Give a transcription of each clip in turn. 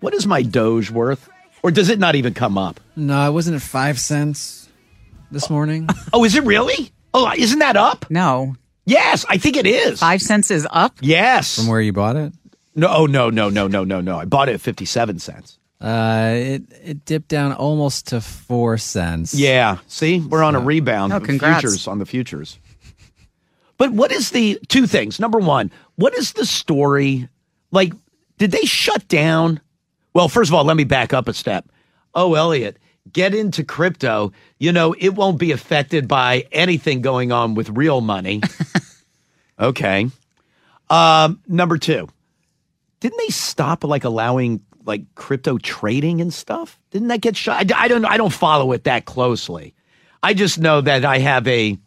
What is my Doge worth? Or does it not even come up? No, it wasn't at five cents this morning. Oh, is it really? Oh, isn't that up? No. Yes, I think it is. Five cents is up? Yes. From where you bought it? No, oh, no, no, no, no, no, no. I bought it at 57 cents. Uh, it it dipped down almost to four cents. Yeah. See, we're on a rebound. Oh, of congrats. Futures on the futures. But what is the two things? Number one, what is the story? Like, did they shut down? Well, first of all, let me back up a step. Oh, Elliot, get into crypto. You know, it won't be affected by anything going on with real money. okay. Um, number two, didn't they stop like allowing like crypto trading and stuff? Didn't that get shut? I, I don't. I don't follow it that closely. I just know that I have a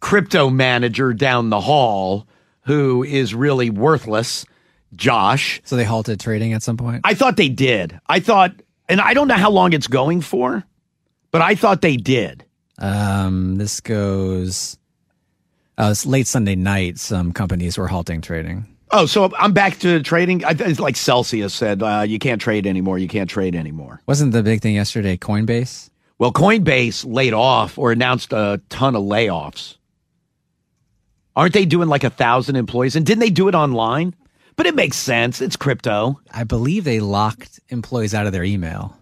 crypto manager down the hall who is really worthless, Josh. So they halted trading at some point. I thought they did. I thought, and I don't know how long it's going for, but I thought they did. Um, this goes. Uh, it's late Sunday night. Some companies were halting trading. Oh, so I'm back to trading. I, it's like Celsius said, uh, you can't trade anymore. You can't trade anymore. Wasn't the big thing yesterday Coinbase? Well, Coinbase laid off or announced a ton of layoffs. Aren't they doing like a thousand employees? And didn't they do it online? But it makes sense. It's crypto. I believe they locked employees out of their email.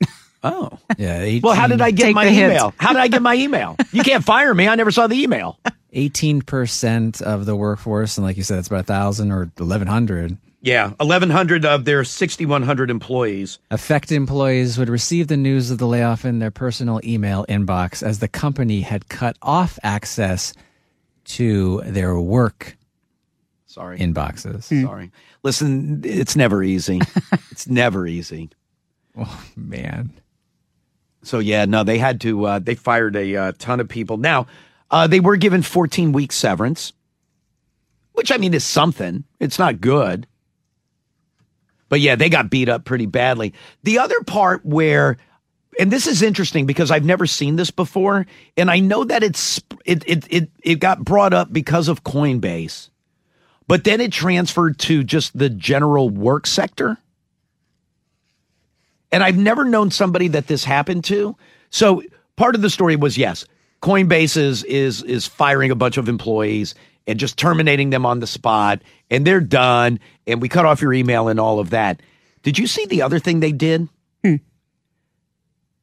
Oh. Yeah. Well, how did I get my the hint. email? How did I get my email? You can't fire me. I never saw the email. Eighteen percent of the workforce, and like you said, it's about a thousand or eleven hundred. Yeah, 1,100 of their 6,100 employees. Affected employees would receive the news of the layoff in their personal email inbox as the company had cut off access to their work Sorry. inboxes. Sorry. Listen, it's never easy. it's never easy. Oh, man. So yeah, no, they had to. Uh, they fired a uh, ton of people. Now, uh, they were given 14 week severance, which I mean is something. It's not good, but yeah, they got beat up pretty badly. The other part where, and this is interesting because I've never seen this before, and I know that it's it it it, it got brought up because of Coinbase, but then it transferred to just the general work sector. And I've never known somebody that this happened to. So part of the story was yes, Coinbase is is is firing a bunch of employees and just terminating them on the spot, and they're done. And we cut off your email and all of that. Did you see the other thing they did? Hmm.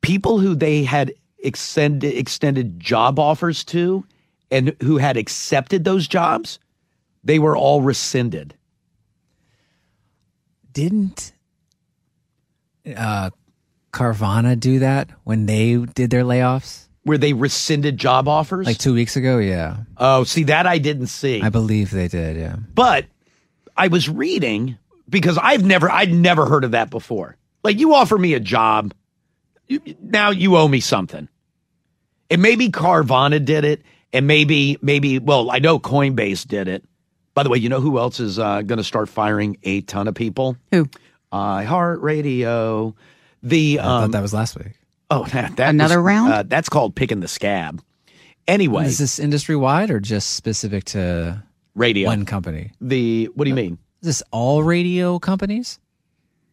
People who they had extended extended job offers to, and who had accepted those jobs, they were all rescinded. Didn't uh, Carvana do that when they did their layoffs? Where they rescinded job offers? Like two weeks ago? Yeah. oh, see that I didn't see. I believe they did. Yeah. But I was reading because I've never I'd never heard of that before. Like you offer me a job, you, now you owe me something. And maybe Carvana did it, and maybe maybe well I know Coinbase did it. By the way, you know who else is uh, going to start firing a ton of people? Who? iHeartRadio. The I thought um, that was last week. oh that, that Another was- round? Uh, that's called picking the scab. Anyway, Is this industry wide or just specific to radio. one company? The what do you mean? Is this all radio companies?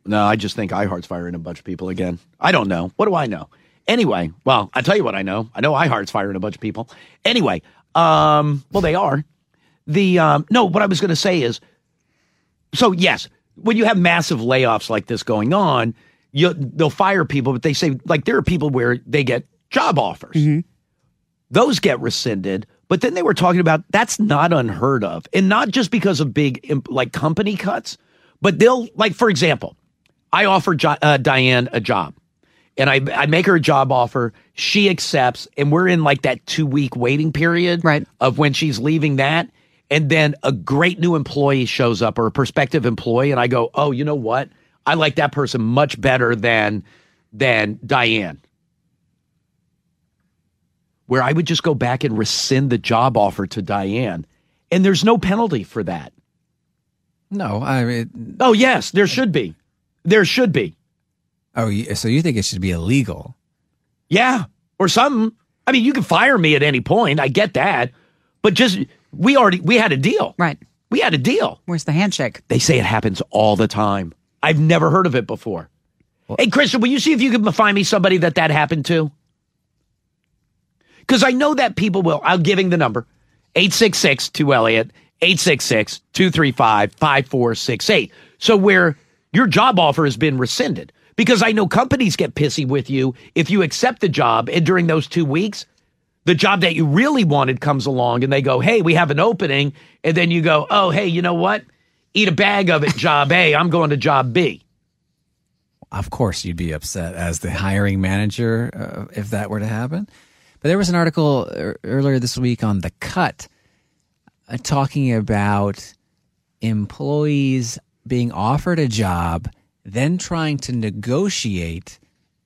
No, I just think iHeart's firing a bunch of people again. I don't know. What do I know? Anyway, well, I tell you what I know. I know iHeart's firing a bunch of people. Anyway, um, well, they are. The um, no, what I was going to say is, so yes, when you have massive layoffs like this going on, you they'll fire people, but they say like there are people where they get job offers, those get rescinded. But then they were talking about that's not unheard of, and not just because of big like company cuts, but they'll like for example, I offer jo- uh, Diane a job and I, I make her a job offer. She accepts, and we're in like that two week waiting period Right. of when she's leaving that. And then a great new employee shows up or a prospective employee, and I go, Oh, you know what? I like that person much better than than Diane. Where I would just go back and rescind the job offer to Diane. And there's no penalty for that. No, I mean, Oh, yes, there should be. There should be. oh, so you think it should be illegal? Yeah, or something. I mean, you can fire me at any point. I get that, but just we already we had a deal. Right. We had a deal. Where's the handshake? They say it happens all the time. I've never heard of it before. hey, Christian, will you see if you can find me somebody that that happened to? Because I know that people will. I'm giving the number 866 2 Elliott, 866 235 5468. So, where your job offer has been rescinded, because I know companies get pissy with you if you accept the job and during those two weeks, the job that you really wanted comes along and they go, Hey, we have an opening. And then you go, Oh, hey, you know what? Eat a bag of it, job A. I'm going to job B. Of course, you'd be upset as the hiring manager uh, if that were to happen. But there was an article earlier this week on the cut uh, talking about employees being offered a job, then trying to negotiate,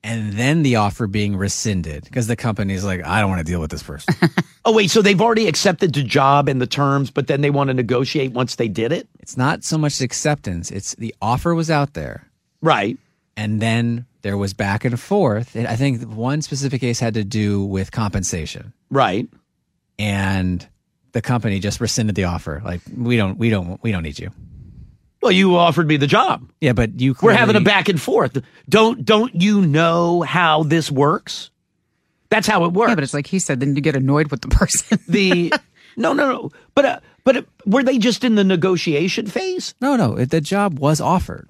and then the offer being rescinded because the company's like, I don't want to deal with this person. Oh, wait. So they've already accepted the job and the terms, but then they want to negotiate once they did it? it's not so much acceptance; it's the offer was out there. Right. and then there was back and forth. And I think one specific case had to do with compensation, Right. and the company just rescinded the offer. Like we don't, we don't, we don't need you. Well, you offered me the job. Yeah, but you We're having a back and forth. Don't don't you know how this works? That's how it works. Yeah, but it's like he said, then you get annoyed with the person. the no no no. But uh, but uh, were they just in the negotiation phase? No, no, it, the job was offered.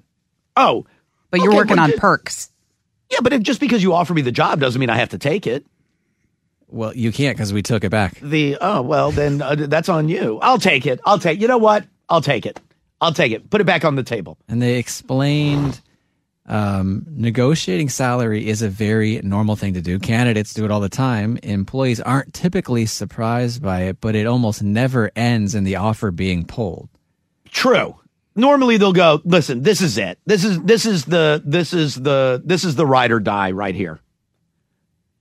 Oh, but you're Okay, working well, on ju- perks. yeah. But if just because you offer me the job doesn't mean I have to take it. Well, you can't because we took it back. The oh well, then uh, that's on you. I'll take it. I'll take. You know what? I'll take it. I'll take it. Put it back on the table. And they explained um, negotiating salary is a very normal thing to do. Candidates do it all the time. Employees aren't typically surprised by it, but it almost never ends in the offer being pulled. True. Normally they'll go, listen, this is it. This is this is the this is the this is the ride or die right here.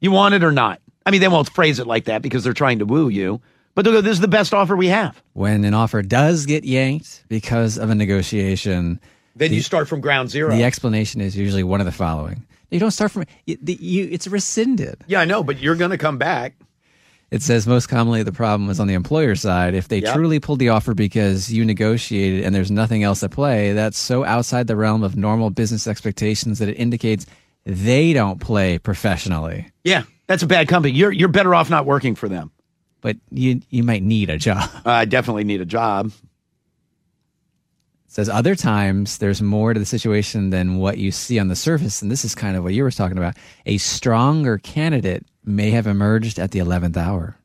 You want it or not? I mean, they won't phrase it like that because they're trying to woo you, but they'll go, this is the best offer we have. when an offer does get yanked because of a negotiation, Then you start from ground zero. the explanation is usually one of the following. You don't start from you, you it's rescinded. yeah, I know, but you're going to come back. It says most commonly the problem is on the employer side. If they Yep. truly pulled the offer because you negotiated and there's nothing else at play, that's so outside the realm of normal business expectations that it indicates they don't play professionally. Yeah, that's a bad company. You're you're better off not working for them. But you you might need a job. I definitely need a job. says other times there's more to the situation than what you see on the surface and this is kind of what you were talking about a stronger candidate may have emerged at the 11th hour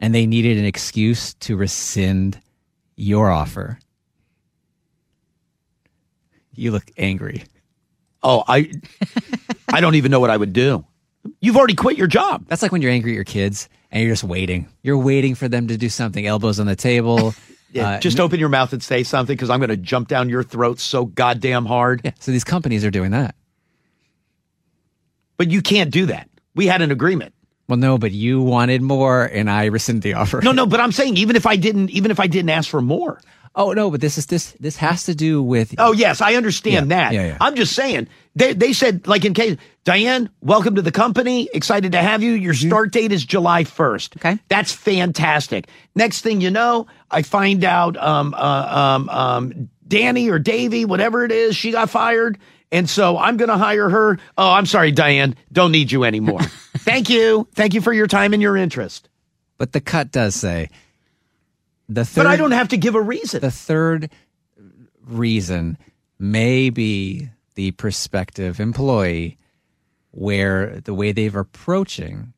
and they needed an excuse to rescind your offer you look angry Oh, I I don't even know what I would do. You've already quit your job. that's like when you're angry at your kids and you're just waiting you're waiting for them to do something elbows on the table Yeah, Uh, just open your mouth and say something because I'm going to jump down your throat so goddamn hard. yeah, so these companies are doing that But you can't do that. We had an agreement. well no but you wanted more and i rescinded the offer No, no, but I'm saying even if I didn't, even if I didn't ask for more. Oh no, but this is this this has to do with Oh yes, I understand Yeah, that. yeah, yeah. I'm just saying they they said like in case Diane, welcome to the company. Excited to have you. Your start date is July 1st. Okay. that's fantastic. Next thing you know, I find out um uh, um um Danny or Davy, whatever it is, she got fired. And so I'm going to hire her. Oh, I'm sorry, Diane. Don't need you anymore. Thank you. Thank you for your time and your interest. but the cut does say the third, but I don't have to give a reason. the third reason may be the prospective employee where the way they're approaching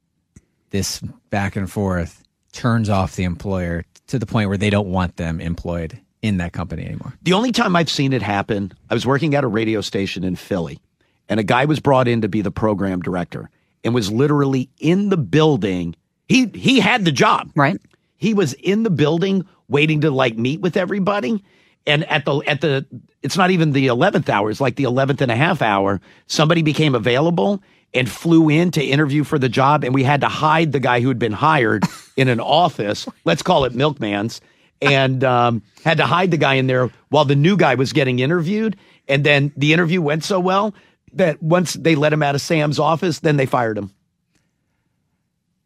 this back and forth turns off the employer to the point where they don't want them employed in that company anymore. The only time I've seen it happen, I was working at a radio station in Philly, and a guy was brought in to be the program director and was literally in the building. He he had the job. Right. He was in the building waiting to like meet with everybody. And at the at the it's not even the 11th hour, it's like the 11th and a half hour, somebody became available and flew in to interview for the job and we had to hide the guy who had been hired in an office, let's call it Milkman's, and um, had to hide the guy in there while the new guy was getting interviewed. And then the interview went so well that once they let him out of Sam's office, then they fired him.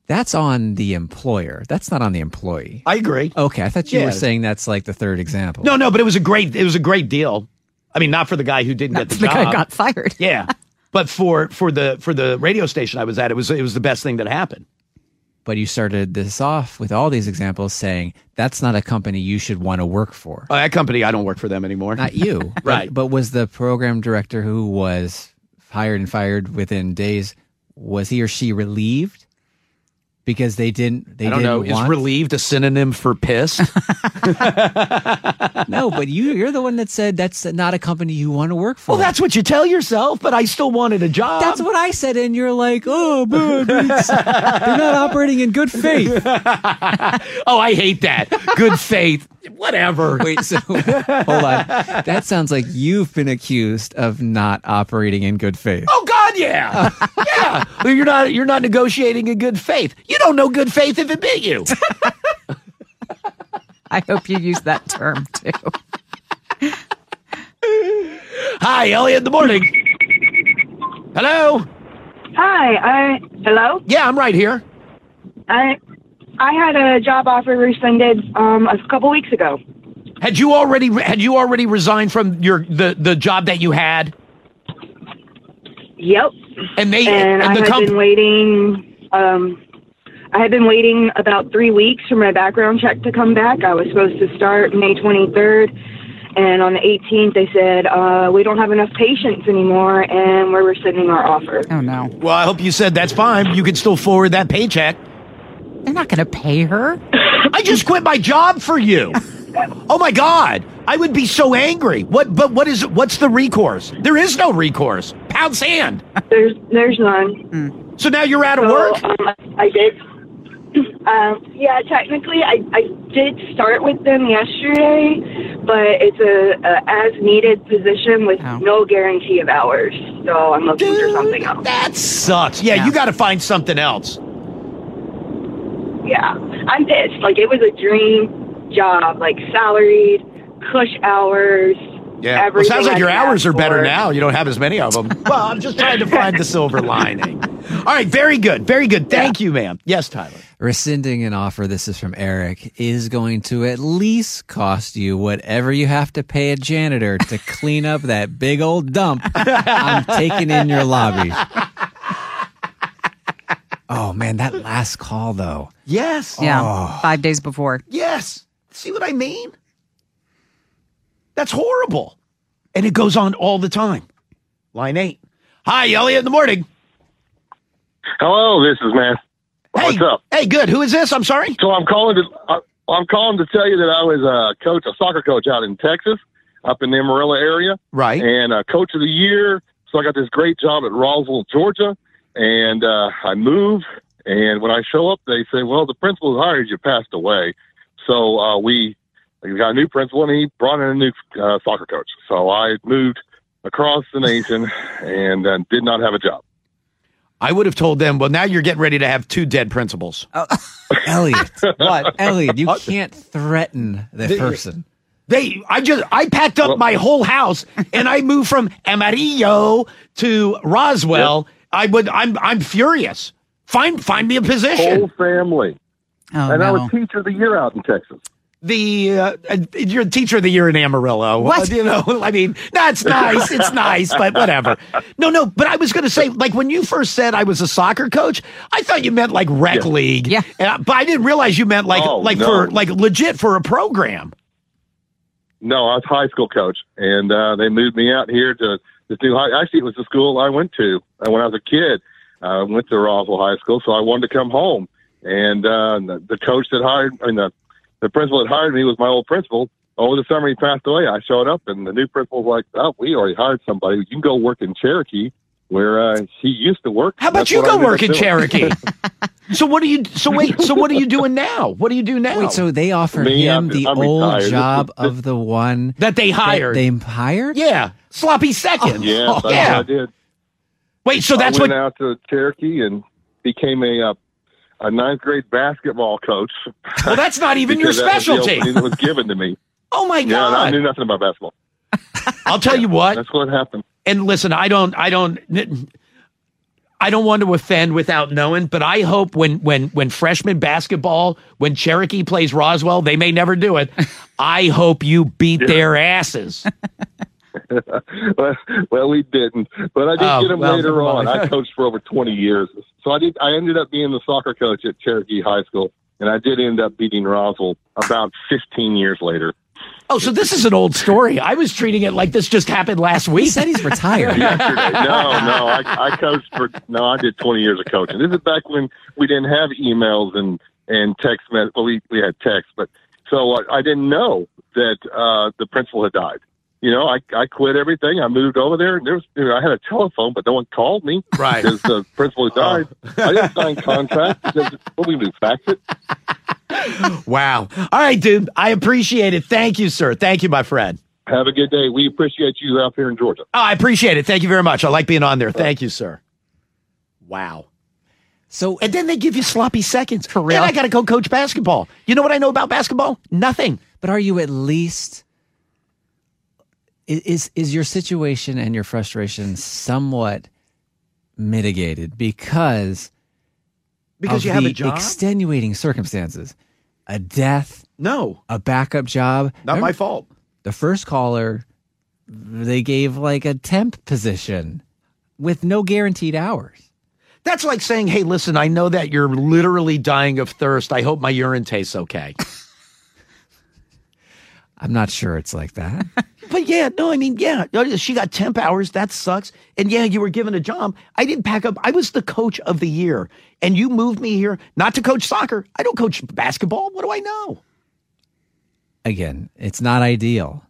That's on the employer. That's not on the employee. I agree. Okay, I thought you Yeah. were saying that's like the third example. No, no, but it was a great it was a great deal. I mean, not for the guy who didn't get the, The job. guy got fired. yeah. But for for the for the radio station I was at, it was it was the best thing that happened. But you started this off with all these examples saying that's not a company you should want to work for. Uh, that company, I don't work for them anymore. Not you. but- Right. But, was the program director who was hired and fired within days, was he or she relieved? Because they didn't they I don't didn't know. Is want relieved a synonym for pissed? No, but you you're the one that said that's not a company you want to work for. well, that's what you tell yourself. But I still wanted a job. That's what I said, and you're like, oh, it's- they're not operating in good faith. oh, I hate that. Good faith. Whatever. Wait, so hold on. That sounds like you've been accused of not operating in good faith. Oh God, yeah, yeah. Well, You're not you're not negotiating in good faith. You don't know good faith if it bit you. I hope you use that term too. Hi, Elliot. In the morning. Hello. Hi, I hello. Yeah, I'm right here. I I had a job offer rescinded um a couple weeks ago. Had you already had you already resigned from your the the job that you had? Yep. And they And, I the had comp- been waiting um I had been waiting about 3 weeks for my background check to come back. I was supposed to start May 23rd and on the 18th they said uh we don't have enough patients anymore and we're rescinding our offer. Oh no, Well, I hope you said that's fine. You can still forward that paycheck. they're not going to pay her. I just quit my job for you. Oh my God. I would be so angry. What but what is what's the recourse? There is no recourse. Pound sand. There's there's none. So now you're out of So, work? um, I did. Um, yeah, technically, I, I did start with them yesterday, but it's a, a as needed position with Oh. no guarantee of hours. So I'm looking for something else. That sucks. Yeah, Yeah. you got to find something else. Yeah, I'm pissed. Like it was a dream job, like salaried, cush hours. Yeah. Well, everything sounds like I your hours are better for. now. You don't have as many of them. well, I'm just trying to find the silver lining. All right, very good. Very good. Thank you, ma'am. Yes, Tyler. Rescinding an offer, this is from Eric, is going to at least cost you whatever you have to pay a janitor to clean up that big old dump I'm taking in your lobby. Oh man, that last call though. Yes. Yeah, oh. five days before. Yes. See what I mean? That's horrible. And it goes on all the time. Line eight. Hi, Elliot in the morning. Hello, this is Matt. What's hey, up? Hey, good. Who is this? I'm sorry. So I'm calling to uh, I'm calling to tell you that I was a coach, a soccer coach out in Texas, up in the Amarillo area, Right. and uh, coach of the year. So I got this great job at Roswell, Georgia, and uh, I move. And when I show up, they say, "Well, the principal who hired you passed away." So uh, we we got a new principal, and he brought in a new uh, soccer coach. So I moved across the nation and uh, did not have a job. I would have told them, well, now you're getting ready to have two dead principals. Elliot. what? Elliot, you can't threaten the person. They, I just, I packed up my whole house and I moved from Amarillo to Roswell. I would, I'm, I'm furious. Find, find me a position. Whole family. Oh and I was teacher of the year out in Texas. The uh, uh, you're teacher of the year in Amarillo. What? Uh, you know, I mean, that's nice. It's nice, but whatever. No, no. But I was going to say, like when you first said I was a soccer coach, I thought you meant like rec league. Yeah. And I- but I didn't realize you meant like Oh, like no. for like legit for a program. No, I was high school coach, and uh, they moved me out here to this new high. Actually, it was the school I went to uh, when I was a kid. I went to Roswell High School, so I wanted to come home. And uh, the, the coach that hired, I mean, the the principal that hired me was my old principal. Over the summer, he passed away. I showed up, and the new principal was like, "Oh, we already hired somebody. You can go work in Cherokee, where uh, he used to work." How about you go work in. Cherokee? so what do you? So wait. So what are you doing now? What do you do now? Wait, so they offered Me, him I'm- the I'm old retired. Job is- this- of the one that they that hired? they hired? yeah, sloppy second. Yeah, Oh, that's what yeah. I did. Wait, so that's I what? went out to Cherokee and became a uh, a ninth grade basketball coach. Well, that's not even your that was specialty. opening that was given to me. Oh my god! Yeah, I knew nothing about basketball. I'll tell you what. That's what happened. and listen, I don't, I don't, I don't want to offend without knowing, but I hope when, when, when freshman basketball, when Cherokee plays Roswell, they may never do it. I hope you beat their asses. well, well, we didn't, but I did Oh, get him well, later on. I coached for over twenty years, so I did. I ended up being the soccer coach at Cherokee High School, and I did end up beating Roswell about fifteen years later. Oh, so this is an old story. I was treating it like this just happened last week. He said he's retired. Yesterday, no, no, I, I coached for no, I did twenty years of coaching. This is back when we didn't have emails and and text. Mess- well, we we had text, but so I, I didn't know that uh, the principal had died. You know, I I quit everything. I moved over there, and there was you know, I had a telephone, but no one called me Right. because the principal had died. I didn't sign contract. Just- What we do, fax it. Wow. All right, dude. I appreciate it. Thank you, sir. Thank you, my friend. Have a good day. We appreciate you out here in Georgia. Oh, I appreciate it. Thank you very much. I like being on there. Thank you, sir. Wow. So And then they give you sloppy seconds. For real? And I got to go coach basketball. You know what I know about basketball? Nothing. But are you at least i- is is your situation and your frustration somewhat mitigated because Because you have a job? extenuating circumstances, a death, no, a backup job. not my fault. The first caller, they gave like a temp position with no guaranteed hours. That's like saying, hey, listen, I know that you're literally dying of thirst. I hope my urine tastes okay. I'm not sure it's like that. but yeah, no, I mean, yeah, she got temp hours. That sucks. And yeah, you were given a job. I didn't pack up. I was the coach of the year. And you moved me here not to coach soccer. I don't coach basketball. What do I know? Again, it's not ideal,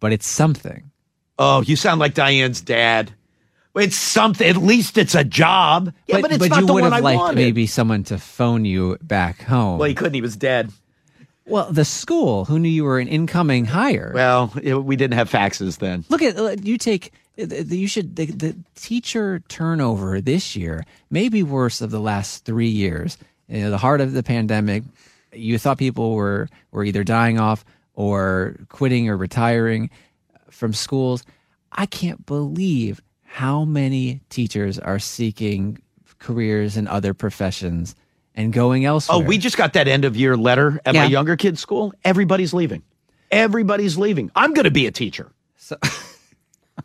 but it's something. Oh, you sound like Diane's dad. It's something. At least it's a job. Yeah, but, it's not you the would one have I liked wanted. maybe someone to phone you back home. Well, he couldn't. He was dead. Well, the school who knew you were an incoming hire. Well, it- we didn't have faxes then. Look at uh, you take uh, the- you should the, the teacher turnover this year may be worse of the last three years. You know, the heart of the pandemic, you thought people were were either dying off or quitting or retiring from schools. I can't believe how many teachers are seeking careers in other professions and going elsewhere. Oh, we just got that end of year letter at my younger kid's school. Everybody's leaving. Everybody's leaving. I'm going to be a teacher.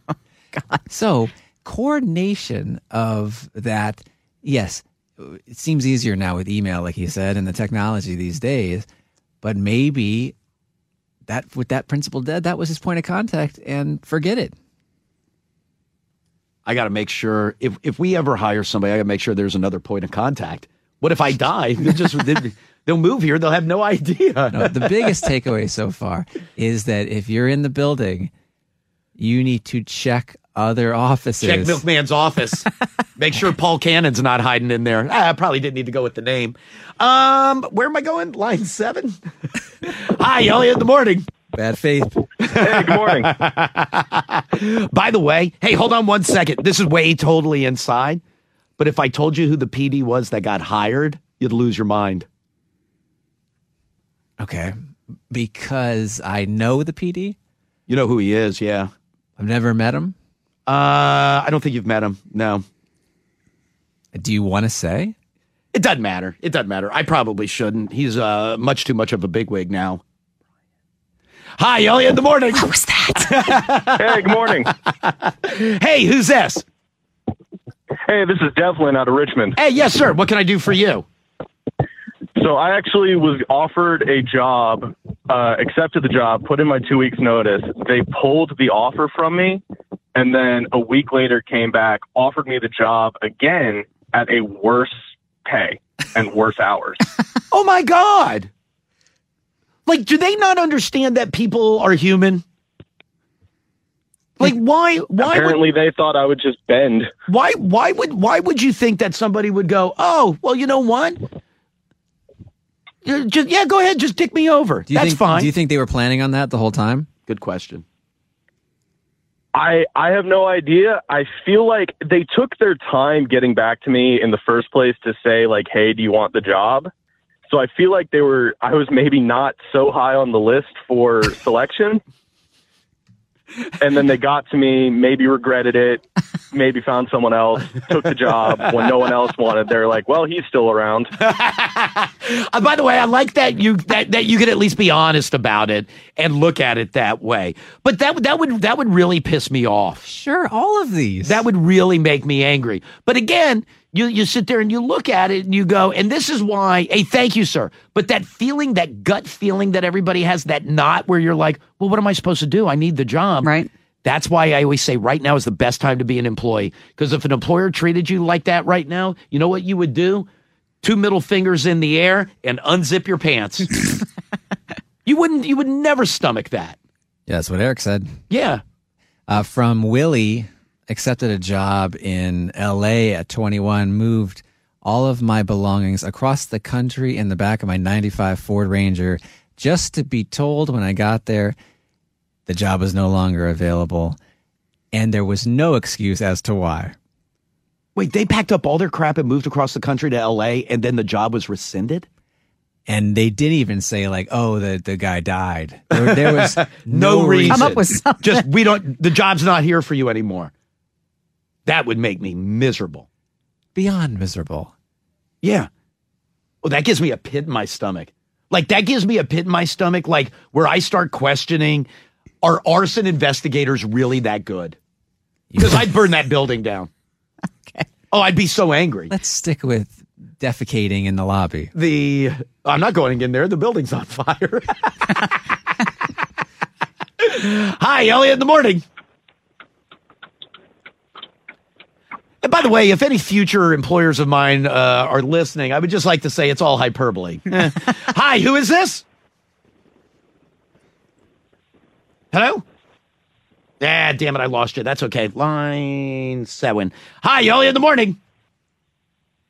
Oh, so, coordination of that, yes, it seems easier now with email, like he said, and the technology these days. But maybe that with that principal dead, that was his point of contact, and forget it. I got to make sure if, if we ever hire somebody, I got to make sure there's another point of contact. What if I die? They'll just they, they'll move here. They'll have no idea. No, the biggest takeaway so far is that if you're in the building, you need to check other offices. Check Milkman's office. Make sure Paul Cannon's not hiding in there. Ah, I probably didn't need to go with the name. Um, where am I going? Line seven. Hi, Elliot. In the morning. Bad faith. Hey, good morning. By the way, hey, hold on one second. This is way totally inside. But if I told you who the PD was that got hired, you'd lose your mind. Okay, because I know the PD. You know who he is, yeah. I've never met him. Uh, I don't think you've met him. No. Do you want to say? It doesn't matter. It doesn't matter. I probably shouldn't. He's uh, much too much of a bigwig now. Hi, Elliot. In the morning. What was that? Hey, good morning. Hey, who's this? Hey, this is Devlin out of Richmond. Hey, yes, sir. What can I do for you? So I actually was offered a job, uh, accepted the job, put in my two weeks notice. They pulled the offer from me, and then a week later came back, offered me the job again at a worse pay and worse hours. Oh my God. Like, do they not understand that people are human? Like, why? Why? Would, Apparently, they thought I would just bend. why? Why would? Why would you think that somebody would go? Oh, well, you know what? Yeah, Just, yeah, go ahead. Just dick me over. Do you That's think, fine. Do you think they were planning on that the whole time? Good question. I I have no idea. I feel like they took their time getting back to me in the first place to say like, "Hey, do you want the job?" So I feel like they were I was maybe not so high on the list for selection. and then they got to me, maybe regretted it, maybe found someone else, took the job when no one else wanted. They're like, "Well, he's still around." Uh, by the way, I like that you that, that you could at least be honest about it and look at it that way. But that that would that would really piss me off. Sure, all of these. That would really make me angry. But again, you you sit there and you look at it and you go, and this is why. Hey, thank you, sir. But that feeling, that gut feeling that everybody has, that knot where you're like, well, what am I supposed to do? I need the job. Right. That's why I always say right now is the best time to be an employee. Because if an employer treated you like that right now, you know what you would do? Two middle fingers in the air and unzip your pants. you wouldn't. You would never stomach that. yeah, that's what Eric said. Yeah. Uh, from Willie, accepted a job in L.A. at 21, moved all of my belongings across the country in the back of my 95 Ford Ranger just to be told when I got there the job was no longer available. And there was no excuse as to why. Wait, they packed up all their crap and moved across the country to L.A. and then the job was rescinded. And they didn't even say, like, oh, the, the guy died. There, there was No, no, reason. Come up with something. Just we don't. The job's not here for you anymore. That would make me miserable. Beyond miserable. Yeah. Well, that gives me a pit in my stomach. Like that gives me a pit in my stomach. Like where I start questioning, are arson investigators really that good? Because I'd burn that building down. Okay. Oh, I'd be so angry. Let's stick with defecating in the lobby. The I'm not going in there. The building's on fire. Hi, Elliot. In the morning. And by the way, if any future employers of mine uh, are listening, I would just like to say it's all hyperbole. Hi, who is this? Hello? Ah, damn it, I lost you. That's okay. Line seven. Hi, Elliot. In the morning.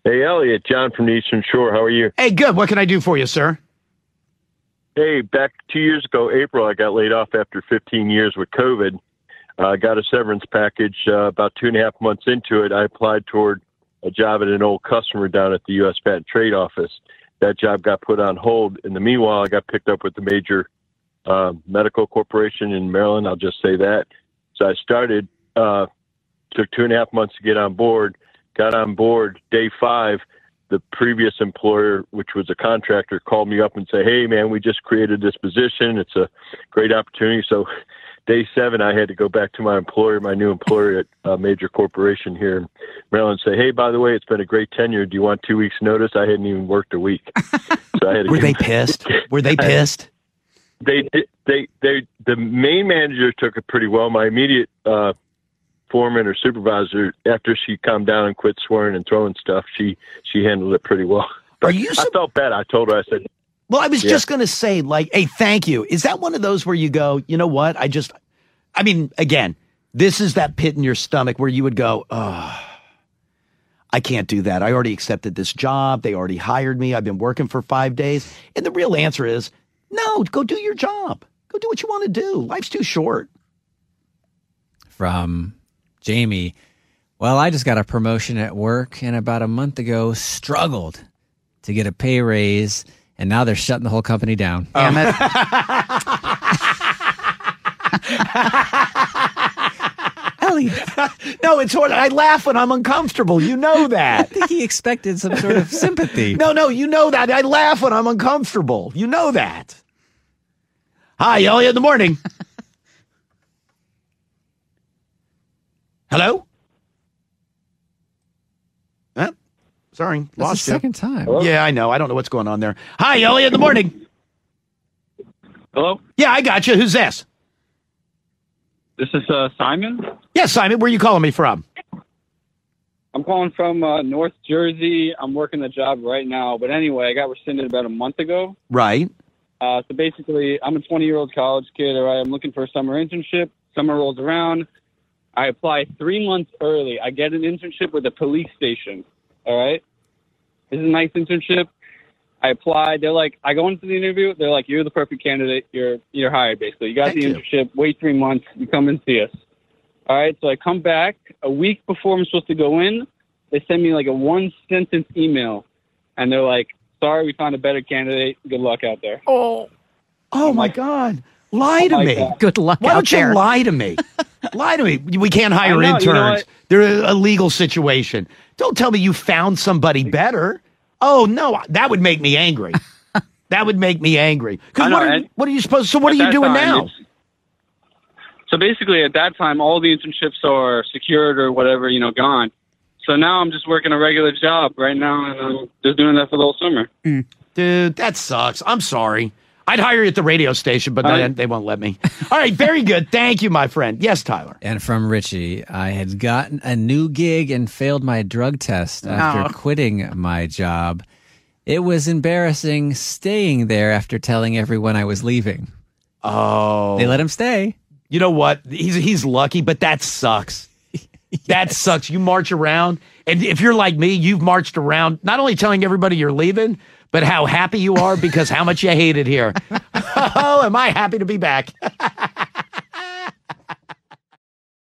Hey, Elliot, John from the Eastern Shore. How are you? Hey, good. What can I do for you, sir? Hey, back two years ago, April, I got laid off after 15 years with COVID. I uh, got a severance package. Uh, about two and a half months into it, I applied toward a job at an old customer down at the U.S. Patent Trade Office. That job got put on hold. In the meanwhile, I got picked up with the major uh, medical corporation in Maryland. I'll just say that. So I started, uh, took two and a half months to get on board, got on board day five. The previous employer, which was a contractor, called me up and said, Hey, man, we just created this position. It's a great opportunity. So day seven, I had to go back to my employer, my new employer at a major corporation here in Maryland, and say, "Hey, by the way, it's been a great tenure. Do you want two weeks' notice?" I hadn't even worked a week, so I had to Were they pissed? Were they pissed? they they they the main manager took it pretty well. My immediate uh, foreman or supervisor, after she calmed down and quit swearing and throwing stuff, she she handled it pretty well. Are you I felt bad. I told her, I said, Well, I was Yeah. just going to say, like, hey, thank you. Is that one of those where you go, you know what? I just, I mean, again, this is that pit in your stomach where you would go, oh, I can't do that. I already accepted this job. They already hired me. I've been working for five days. And the real answer is no, go do your job. Go do what you want to do. Life's too short. from Jamie. Well, I just got a promotion at work and about a month ago struggled to get a pay raise, and now they're shutting the whole company down. Damn it. really? no, it's hard. I laugh when I'm uncomfortable. You know that. I think he expected some sort of sympathy. No, no, you know that. I laugh when I'm uncomfortable. You know that. Hi, Elliot in the morning. Hello? Sorry, That's lost the you. second time. Yeah, I know. I don't know what's going on there. Hi, Elliot in the morning. Hello, Yeah, I got you. Who's this? this is uh, Simon. Yes, Simon. Where are you calling me from? I'm calling from uh, North Jersey. I'm working the job right now, but anyway, I got rescinded about a month ago. Right. Uh, so basically, I'm a 20 year old college kid. All right, I'm looking for a summer internship. Summer rolls around. I apply three months early. I get an internship with a police station. All right, this is a nice internship. I applied. They're like, I go into the interview. They're like, you're the perfect candidate. You're you're hired. Basically, you got Thank the you. internship. Wait three months. You come and see us. All right. So I come back a week before I'm supposed to go in. They send me like a one sentence email, and they're like, sorry, we found a better candidate. Good luck out there. Oh, oh, oh my God. Oh lie to my me. God. Good luck Why out don't you there. lie to me? lie to me. We can't hire I know, you know interns. They're a, a legal situation. Don't tell me you found somebody better. Oh no, that would make me angry. that would make me angry. Because what, are- what are you supposed? So what are you doing time, now? So basically, at that time, all the internships are secured or whatever, you know, gone. So now I'm just working a regular job right now, and I'm just doing that for the whole summer. Mm. Dude, that sucks. I'm sorry. I'd hire you at the radio station, but All they, right. they won't let me. All right, very good. Thank you, my friend. Yes, Tyler. And from Richie, I had gotten a new gig and failed my drug test after Oh. quitting my job. It was embarrassing staying there after telling everyone I was leaving. Oh, They let him stay. you know what? He's he's lucky, but that sucks. That sucks. You march around, and if you're like me, you've marched around not only telling everybody you're leaving, but how happy you are because how much you hate it here. oh, am I happy to be back?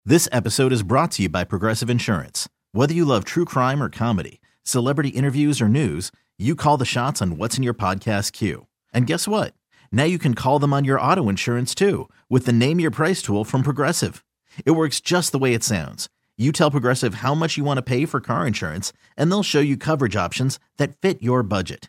This episode is brought to you by Progressive Insurance. Whether you love true crime or comedy, celebrity interviews or news, you call the shots on what's in your podcast queue. And guess what? Now you can call them on your auto insurance too with the Name Your Price tool from Progressive. It works just the way it sounds. You tell Progressive how much you want to pay for car insurance, and they'll show you coverage options that fit your budget.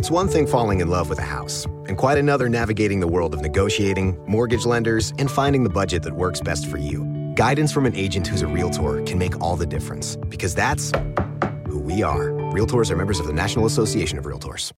It's one thing falling in love with a house, and quite another navigating the world of negotiating, mortgage lenders, and finding the budget that works best for you. Guidance from an agent who's a realtor can make all the difference, because that's who we are. Realtors are members of the National Association of Realtors.